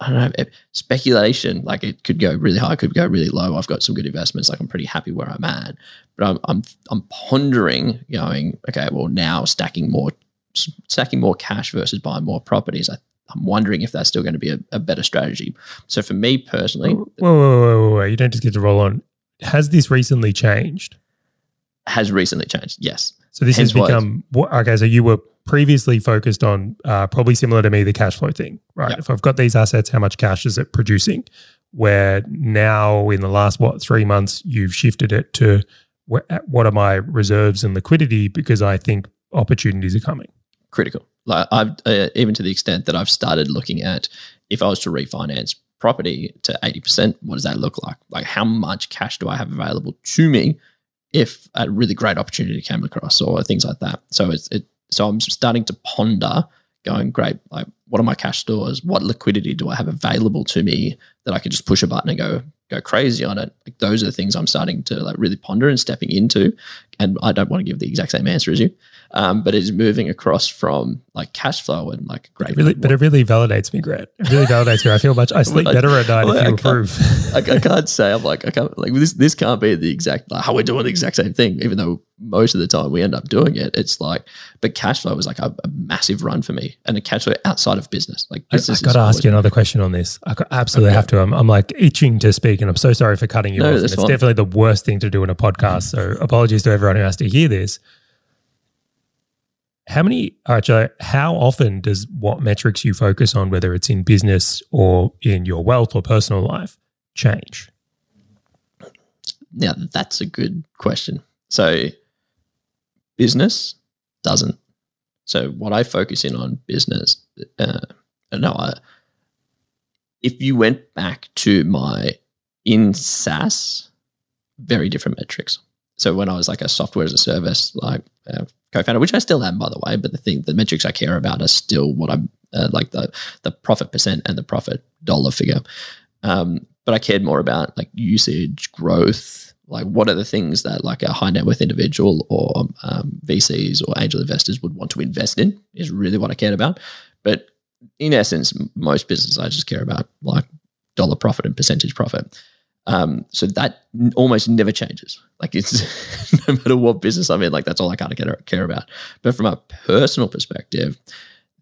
I don't know eh, speculation, like it could go really high, could go really low. I've got some good investments, like I'm pretty happy where I'm at. But I'm I'm I'm pondering, going, okay, well now stacking more stacking more cash versus buying more properties. I, I'm wondering if that's still going to be a, a better strategy. So for me personally, Whoa, whoa, whoa, whoa, whoa. You don't just get to roll on. Has this recently changed? has recently changed. Yes. So this Hence has become what? Okay, so you were previously focused on uh, probably similar to me the cash flow thing, right? Yeah. If I've got these assets, how much cash is it producing? Where now in the last what three months you've shifted it to wh- what are my reserves and liquidity because I think opportunities are coming. Critical. Like I've uh, even to the extent that I've started looking at if I was to refinance property to eighty percent, what does that look like? Like how much cash do I have available to me if a really great opportunity came across or things like that? So it's it. So I'm starting to ponder, going great. Like what are my cash stores? What liquidity do I have available to me that I could just push a button and go go crazy on it? Like those are the things I'm starting to like really ponder and stepping into. And I don't want to give the exact same answer as you, um, but it's moving across from like cash flow and like great. Really, but it really validates me, Grant. It really validates me. I feel much. I [LAUGHS] sleep better at night Well, if I you can't- approve. I, I [LAUGHS] can't say I'm like I can't like this. This can't be the exact like how we're doing the exact same thing, even though most of the time we end up doing it. It's like, but cash flow was like a, a massive run for me, and a cash flow outside of business. Like I, business. got to ask you another question on this. I absolutely Okay. have to. I'm, I'm like itching to speak, and I'm so sorry for cutting you No, off. It's fine. definitely the worst thing to do in a podcast. So apologies to everyone who has to hear this. How many, actually, how often does what metrics you focus on, whether it's in business or in your wealth or personal life, change? Now that's a good question. So business doesn't. So what I focus in on business, uh, no, I, if you went back to my in SaaS, very different metrics. So when I was like a software as a service, like uh, co-founder, which I still am, by the way, but the thing, the metrics I care about are still what I'm uh, like the the profit percent and the profit dollar figure. Um, but I cared more about like usage, growth, like what are the things that like a high net worth individual or um, VCs or angel investors would want to invest in is really what I cared about. But in essence, most businesses I just care about like dollar profit and percentage profit. Um, so that n- almost never changes. Like it's [LAUGHS] no matter what business I'm in, like that's all I kind of care, about. But from a personal perspective,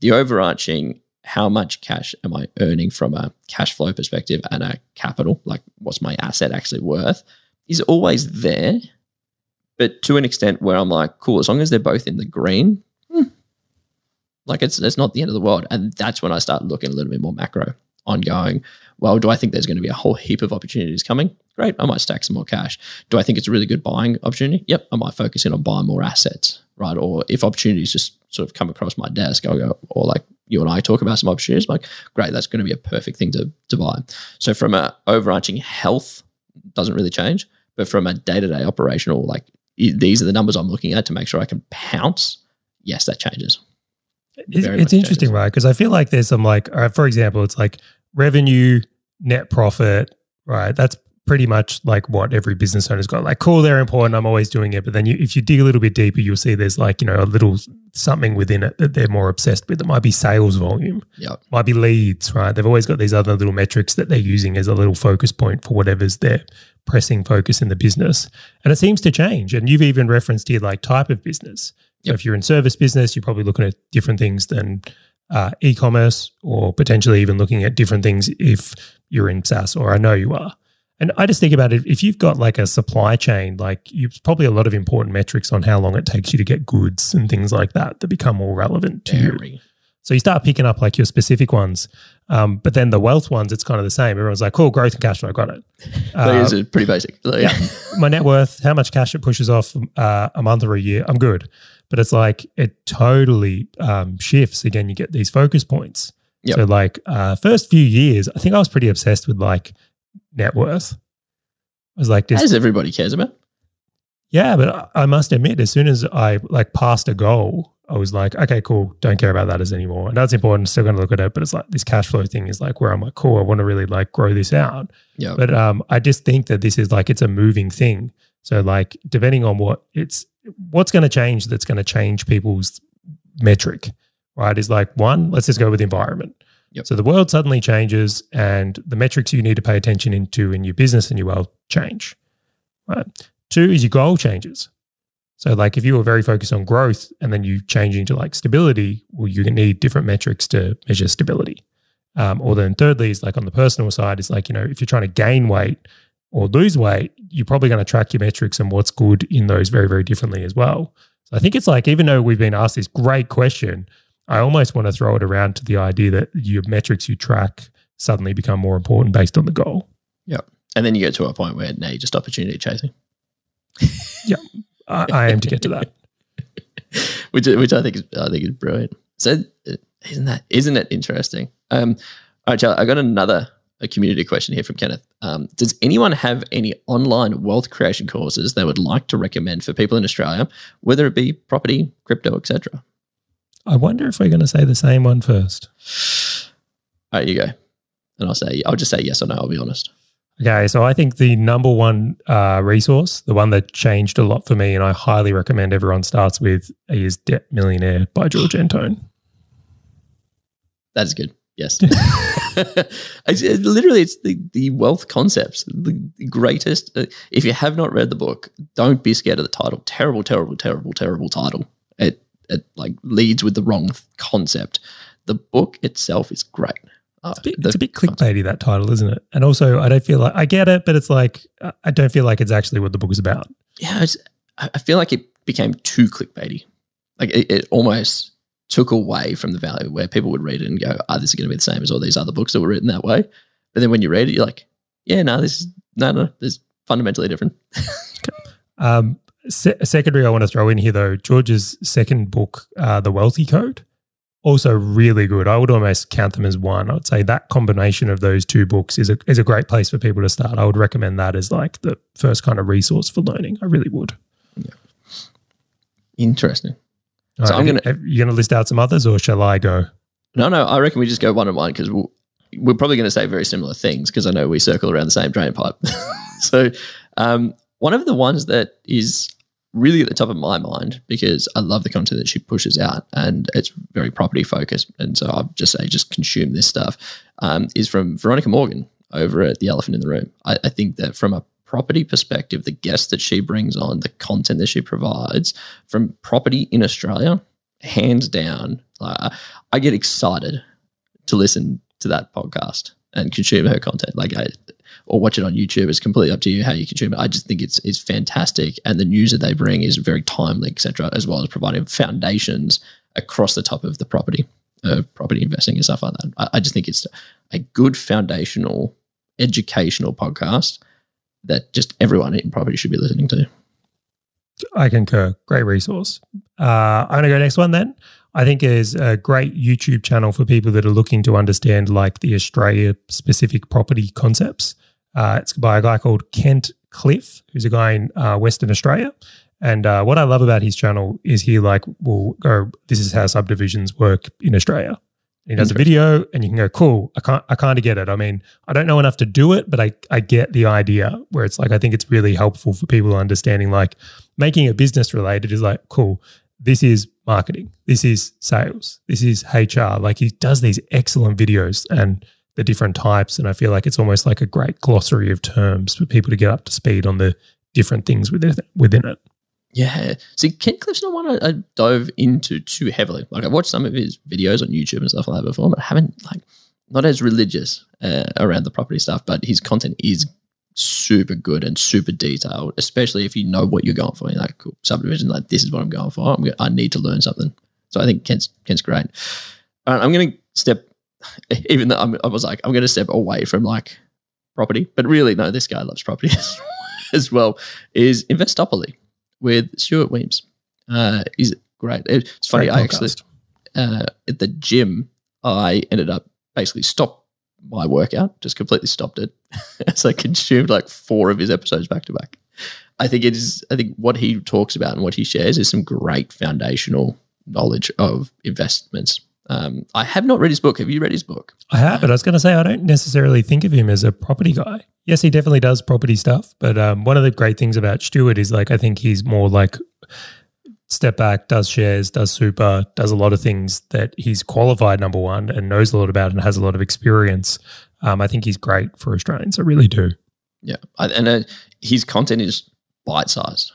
the overarching how much cash am I earning from a cash flow perspective and a capital, like what's my asset actually worth, is always there. But to an extent where I'm like, cool, as long as they're both in the green, hmm, like it's it's not the end of the world. And that's when I start looking a little bit more macro on going, well, do I think there's going to be a whole heap of opportunities coming? Great, I might stack some more cash. Do I think it's a really good buying opportunity? Yep, I might focus in on buying more assets, right? Or if opportunities just sort of come across my desk, I'll go, or like you and I talk about some opportunities, like, great, that's going to be a perfect thing to, to buy. So from a overarching health, doesn't really change, but from a day-to-day operational, like these are the numbers I'm looking at to make sure I can pounce. Yes, that changes. It's, it's interesting, changes. right? Because I feel like there's some like, uh, for example, it's like revenue, net profit, right? That's pretty much like what every business owner's got. Like, cool, they're important. I'm always doing it. But then you, if you dig a little bit deeper, you'll see there's like, you know, a little something within it that they're more obsessed with. It might be sales volume, Yep. might be leads, right? They've always got these other little metrics that they're using as a little focus point for whatever's their pressing focus in the business. And it seems to change. And you've even referenced here like type of business. So if you're in service business, you're probably looking at different things than uh, e-commerce, or potentially even looking at different things if you're in SaaS, or I know you are. And I just think about it if you've got like a supply chain, like you've probably a lot of important metrics on how long it takes you to get goods and things like that that become more relevant to you. So you start picking up like your specific ones, um, but then the wealth ones, it's kind of the same. Everyone's like, "Cool, growth and cash flow, got it." Uh, it's pretty basic. Like, yeah, my net worth, how much cash it pushes off uh, a month or a year, I'm good. But it's like it totally um, shifts. Again, you get these focus points. Yep. So like uh, first few years, I think I was pretty obsessed with like net worth. I was like, this, As everybody cares about. yeah, but I- must admit, as soon as I like passed a goal, I was like, okay, cool, don't care about that as anymore. And that's important. Still going to look at it, but it's like this cash flow thing is like where I'm like, cool, I want to really like grow this out. Yeah. But um, I just think that this is like it's a moving thing. So like depending on what it's what's going to change, that's going to change people's metric, right? Is like one, let's just go with environment. Yep. So the world suddenly changes, and the metrics you need to pay attention into in your business and your world change, right? Two is your goal changes. So like if you were very focused on growth and then you change into like stability, well, you need different metrics to measure stability. Um, or then thirdly is like on the personal side is like, you know, if you're trying to gain weight or lose weight, you're probably going to track your metrics and what's good in those very, very differently as well. So I think it's like, even though we've been asked this great question, I almost want to throw it around to the idea that your metrics you track suddenly become more important based on the goal. Yep. And then you get to a point where now you're just opportunity chasing, [LAUGHS] I, I aim to get to that. [LAUGHS] which which I think is I think is brilliant. So uh, isn't that isn't it interesting? Um, all right, Charlie, I got another a community question here from Kenneth. Um, does anyone have any online wealth creation courses they would like to recommend for people in Australia, whether it be property, crypto, etc.? I wonder if we're going to say the same one first. All right, you go, and I'll say I'll just say yes or no. I'll be honest. Okay, so I think the number one uh, resource, the one that changed a lot for me, and I highly recommend everyone starts with, is Debt Millionaire by George Antone. That is good. Yes. [LAUGHS] Literally, it's the, the wealth concepts, the, the greatest. uh, If you have not read the book, don't be scared of the title. Terrible, terrible, terrible, terrible title. It it like leads with the wrong concept. The book itself is great. Uh, It's a bit, the- it's a bit clickbaity that title, isn't it? And also, I don't feel like I get it, but it's like I- don't feel like it's actually what the book is about. yeah, I feel like it became too clickbaity. Like it, it almost took away from the value where people would read it and go, "Oh, this is going to be the same as all these other books that were written that way." But then when you read it, you're like, "Yeah, no, this is no, no, this is fundamentally different." [LAUGHS] Um, se- secondary, I want to throw in here though. George's second book, uh, The Wealthy Code, also really good. I would almost count them as one. I would say that combination of those two books is a is a great place for people to start. I would recommend that as like the first kind of resource for learning. I really would. Interesting. All So I'm gonna- you- have- you gonna list out some others, or shall I go? No, no, I reckon we just go one on one because we'll, we're probably going to say very similar things because I know we circle around the same drain pipe. [LAUGHS] so, um, one of the ones that is really at the top of my mind because I love the content that she pushes out and it's very property focused. And so I'll just say, just consume this stuff, um, is from Veronica Morgan over at The Elephant in the Room. I, I think that from a property perspective, the guests that she brings on, the content that she provides from property in Australia, hands down, like, I get excited to listen to that podcast and consume her content. Like I, or watch it on YouTube. It's completely up to you how you consume it. I just think it's it's fantastic, and the news that they bring is very timely, etc. As well as providing foundations across the top of the property, uh, property investing and stuff like that. I, I just think it's a good foundational, educational podcast that just everyone in property should be listening to. I concur. Great resource. Uh, I'm going to go next one then. I think is a great YouTube channel for people that are looking to understand like the Australia specific property concepts. Uh, it's by a guy called Kent Cliff, who's a guy in uh, Western Australia. And uh, what I love about his channel is he like will go, this is how subdivisions work in Australia. He does a video and you can go, cool, I can't I kind of get it. I mean, I don't know enough to do it, but I, I get the idea where it's like I think it's really helpful for people understanding like making a business related is like, cool, this is marketing, this is sales, this is HR. Like he does these excellent videos and the different types. And I feel like it's almost like a great glossary of terms for people to get up to speed on the different things within within it. Yeah. See, Ken Cliff's not one I, I dove into too heavily. Like I've watched some of his videos on YouTube and stuff like that before, but I haven't like not as religious uh, around the property stuff. But his content is super good and super detailed, especially if you know what you're going for. You're like cool, subdivision, like this is what I'm going for. I'm, I need to learn something. So I think Ken's Ken's great. All right, I'm going to step, [LAUGHS] even though I'm, I was like, I'm going to step away from like property, but really, no, this guy loves property [LAUGHS] as well. Is Investopoly with Stuart Wemyss. Uh, he's great. It's funny. Great I actually uh, at the gym, I ended up basically stopped my workout, just completely stopped it, [LAUGHS] as I consumed like four of his episodes back to back. I think it is. I think what he talks about and what he shares is some great foundational knowledge of investments. Um, I have not read his book. Have you read his book? I have, but I was going to say I don't necessarily think of him as a property guy. Yes, he definitely does property stuff, but um, one of the great things about Stuart is like I think he's more like step back, does shares, does super, does a lot of things that he's qualified number one and knows a lot about and has a lot of experience. Um, I think he's great for Australians. I really do. Yeah, I, and uh, his content is bite sized,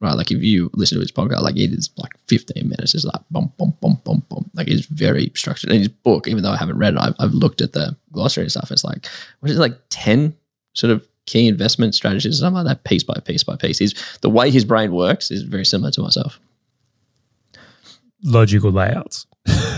right? Like if you listen to his podcast, like it is like fifteen minutes. It's like bum bum bum bum bum. Like it's very structured. And his book, even though I haven't read it, I've, I've looked at the glossary and stuff. It's like what is it like ten sort of key investment strategies, something like that, piece by piece by piece. Is the way his brain works is very similar to myself. Logical layouts.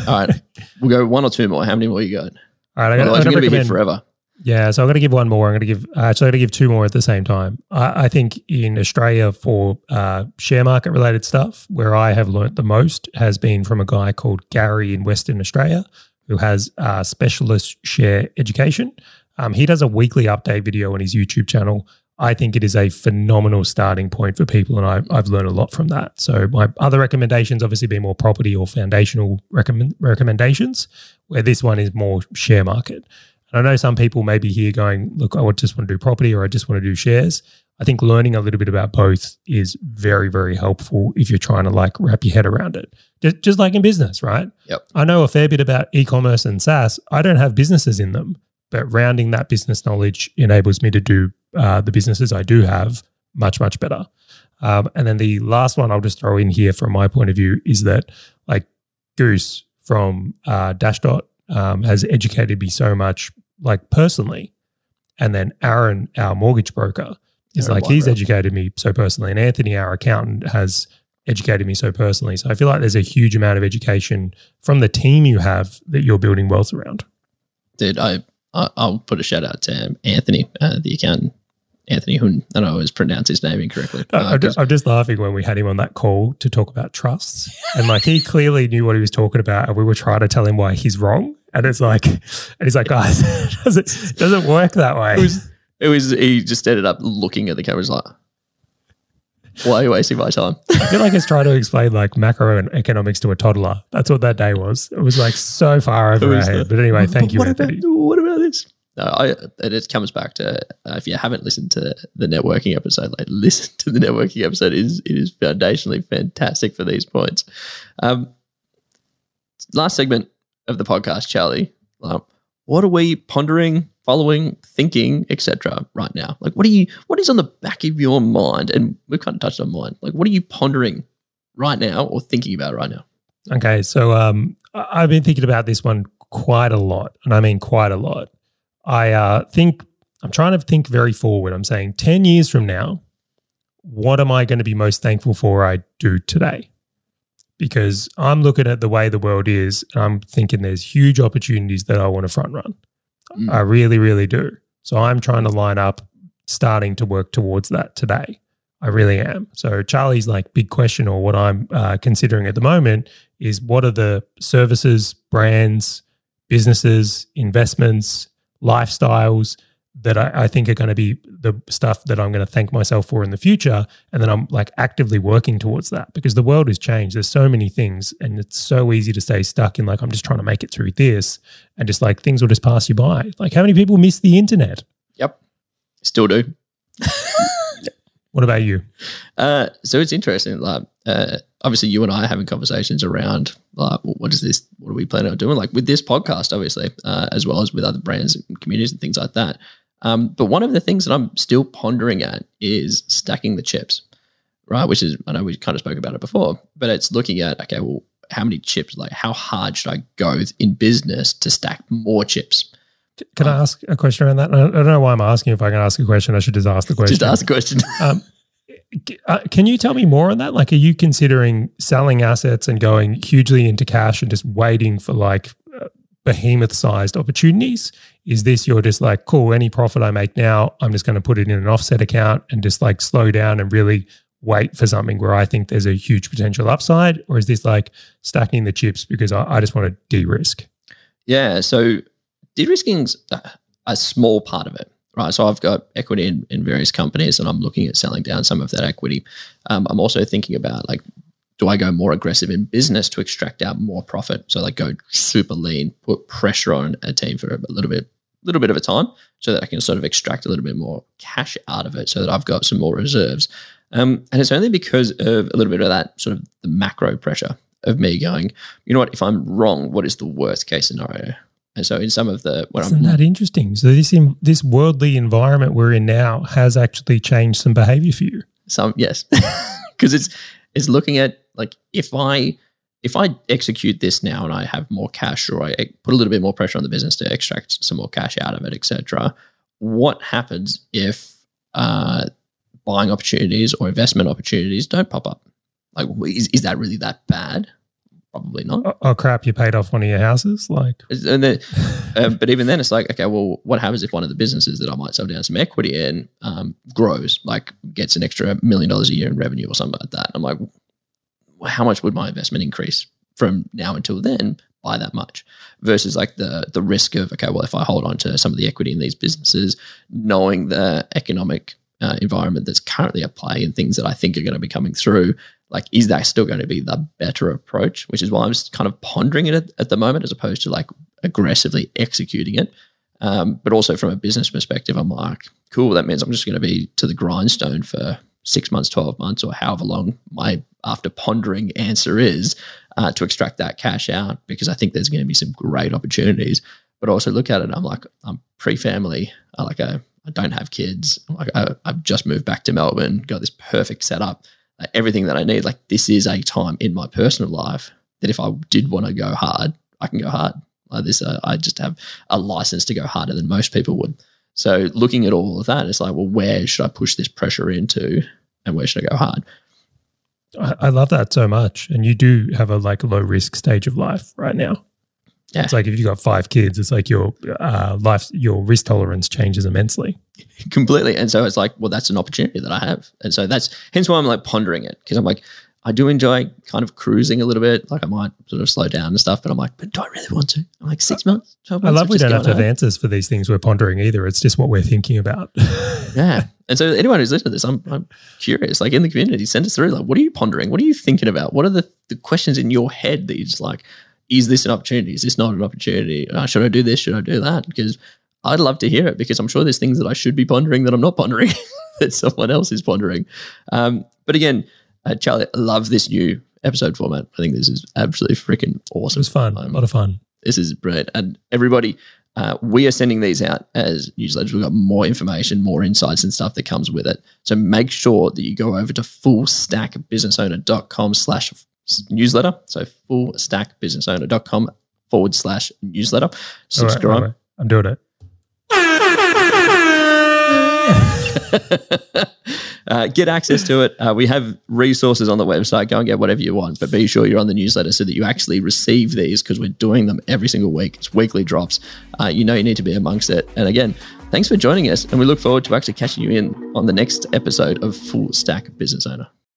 All right, [LAUGHS] we'll go one or two more. How many more you got? All right, I got Otherwise, we're going to be here forever. Yeah, so I'm going to give one more. I'm going to give actually I'm going to give two more at the same time. I, I think in Australia for uh, share market related stuff, where I have learnt the most has been from a guy called Gary in Western Australia, who has uh, specialist share education. Um, he does a weekly update video on his YouTube channel. I think it is a phenomenal starting point for people, and I, I've learned a lot from that. So my other recommendations obviously be more property or foundational recommend, recommendations, where this one is more share market. And I know some people may be here going, look, I just want to do property or I just want to do shares. I think learning a little bit about both is very, very helpful if you're trying to like wrap your head around it. Just, just like in business, right? Yep. I know a fair bit about e commerce and SaaS. I don't have businesses in them, but rounding that business knowledge enables me to do uh, the businesses I do have much, much better. Um, and then the last one I'll just throw in here from my point of view is that like Goose from uh, Dashdot um, has educated me so much, like personally. And then Aaron, our mortgage broker, is Aaron like he's educated me so personally, and Anthony, our accountant, has educated me so personally. So I feel like there's a huge amount of education from the team you have that you're building wealth around. Dude, I, I'll put a shout out to Anthony, uh, the accountant. Anthony. I know I always pronounce his name incorrectly. I- Uh, I'm, just, I'm just laughing when we had him on that call to talk about trusts, and like he clearly knew what he was talking about, and we were trying to tell him why he's wrong. And it's like, and he's like, guys, [LAUGHS] it doesn't it doesn't work that way. it was it was he just ended up looking at the cameras like why are you wasting my time I feel like it's trying to explain like macro and economics to a toddler. That's what that day was. It was like so far over our head. But anyway, thank But you, what Anthony. about what about this no I it comes back to uh, if you haven't listened to the networking episode like [LAUGHS] listen to the networking episode it is it is foundationally fantastic for these points um last segment of the podcast Charlie um, what are we pondering following thinking etc right now like what are you what is on the back of your mind and we've kind of touched on mine like what are you pondering right now or thinking about right now Okay, so um, I've been thinking about this one quite a lot, and I mean quite a lot. I uh, think I'm trying to think very forward. I'm saying ten years from now, what am I going to be most thankful for? I do today, because I'm looking at the way the world is, and I'm thinking there's huge opportunities that I want to front run. Mm. I really, really do. So I'm trying to line up, starting to work towards that today. I really am. So Charlie's like big question, or what I'm uh, considering at the moment is what are the services, brands, businesses, investments, lifestyles that I, I think are going to be the stuff that I'm going to thank myself for in the future. And then I'm like actively working towards that because the world has changed. There's so many things, and it's so easy to stay stuck in like, I'm just trying to make it through this. And just like things will just pass you by. Like, how many people miss the internet? yep still do What about you? Uh, so it's interesting. Like, uh, obviously, you and I are having conversations around like, what is this? What are we planning on doing? Like with this podcast, obviously, uh, as well as with other brands and communities and things like that. Um, but one of the things that I'm still pondering at is stacking the chips, right? Which is I know we kind of spoke about it before, but it's looking at okay, well, how many chips? Like, how hard should I go in business to stack more chips? Can I ask a question around that? I don't know why I'm asking. If I can ask a question, I should just ask the question. Just ask a question. [LAUGHS] um, uh, can you tell me more on that? Like, are you considering selling assets and going hugely into cash and just waiting for like uh, behemoth sized opportunities? Is this you're just like, cool, any profit I make now, I'm just going to put it in an offset account and just like slow down and really wait for something where I think there's a huge potential upside? Or is this like stacking the chips because I, I just want to de risk? Yeah. So de-risking's a small part of it, right? So I've got equity in, in various companies and I'm looking at selling down some of that equity. Um, I'm also thinking about like, do I go more aggressive in business to extract out more profit? So like go super lean, put pressure on a team for a little bit, little bit of a time so that I can sort of extract a little bit more cash out of it so that I've got some more reserves. Um, and it's only because of a little bit of that sort of the macro pressure of me going, you know what, if I'm wrong, what is the worst case scenario? And so in some of the when Isn't I'm, that interesting? So this in, this worldly environment we're in now has actually changed some behavior for you. Some yes, [LAUGHS] because it's it's looking at like if I if I execute this now and I have more cash or I put a little bit more pressure on the business to extract some more cash out of it, etc. What happens if uh, buying opportunities or investment opportunities don't pop up? Like, is, is that really that bad? Probably not. Oh, oh, crap! You paid off one of your houses, like. And then, [LAUGHS] um, but even then, it's like, okay, well, what happens if one of the businesses that I might sell down some equity in um, grows, like gets an extra million dollars a year in revenue or something like that? I'm like, how much would my investment increase from now until then by that much? Versus like the the risk of okay, well, if I hold on to some of the equity in these businesses, knowing the economic uh, environment that's currently at play and things that I think are going to be coming through, like is that still going to be the better approach which is why i'm just kind of pondering it at, at the moment as opposed to like aggressively executing it um, but also from a business perspective i'm like cool that means i'm just going to be to the grindstone for six months 12 months or however long my after pondering answer is uh, to extract that cash out because i think there's going to be some great opportunities but also look at it i'm like i'm pre-family I like I, I don't have kids like I, i've just moved back to melbourne got this perfect setup everything that I need. Like this is a time in my personal life that if I did want to go hard, I can go hard. Like this, uh, I just have a license to go harder than most people would. So looking at all of that, it's like, well, where should I push this pressure into, and where should I go hard? I, I love that so much, and you do have a like low risk stage of life right now. Yeah. It's like if you've got five kids, it's like your uh, life, your risk tolerance changes immensely. Completely. And so it's like, well, that's an opportunity that I have. And so that's hence why I'm like pondering it because I'm like, I do enjoy kind of cruising a little bit. Like I might sort of slow down and stuff, but I'm like, but do I really want to? I'm like six months, 12 months. I love we don't have to have answers for these things we're pondering either. It's just what we're thinking about. [LAUGHS] yeah. And so anyone who's listening to this, I'm, I'm curious, like in the community, send us through. Like, what are you pondering? What are you thinking about? What are the, the questions in your head that you're just like, is this an opportunity? Is this not an opportunity? Uh, should I do this? Should I do that? Because I'd love to hear it because I'm sure there's things that I should be pondering that I'm not pondering [LAUGHS] that someone else is pondering. Um, but again, uh, Charlie, I love this new episode format. I think this is absolutely freaking awesome. It was fun. Um, a lot of fun. This is brilliant. And everybody, uh, we are sending these out as newsletters. We've got more information, more insights and stuff that comes with it. So make sure that you go over to fullstackbusinessowner.com slash newsletter. So fullstackbusinessowner.com forward slash newsletter. Subscribe. All right, all right. I'm doing it. [LAUGHS] uh, get access to it. Uh, we have resources on the website. Go and get whatever you want, but be sure you're on the newsletter so that you actually receive these because we're doing them every single week. It's weekly drops. Uh, you know you need to be amongst it. And again, thanks for joining us. And we look forward to actually catching you in on the next episode of Full Stack Business Owner.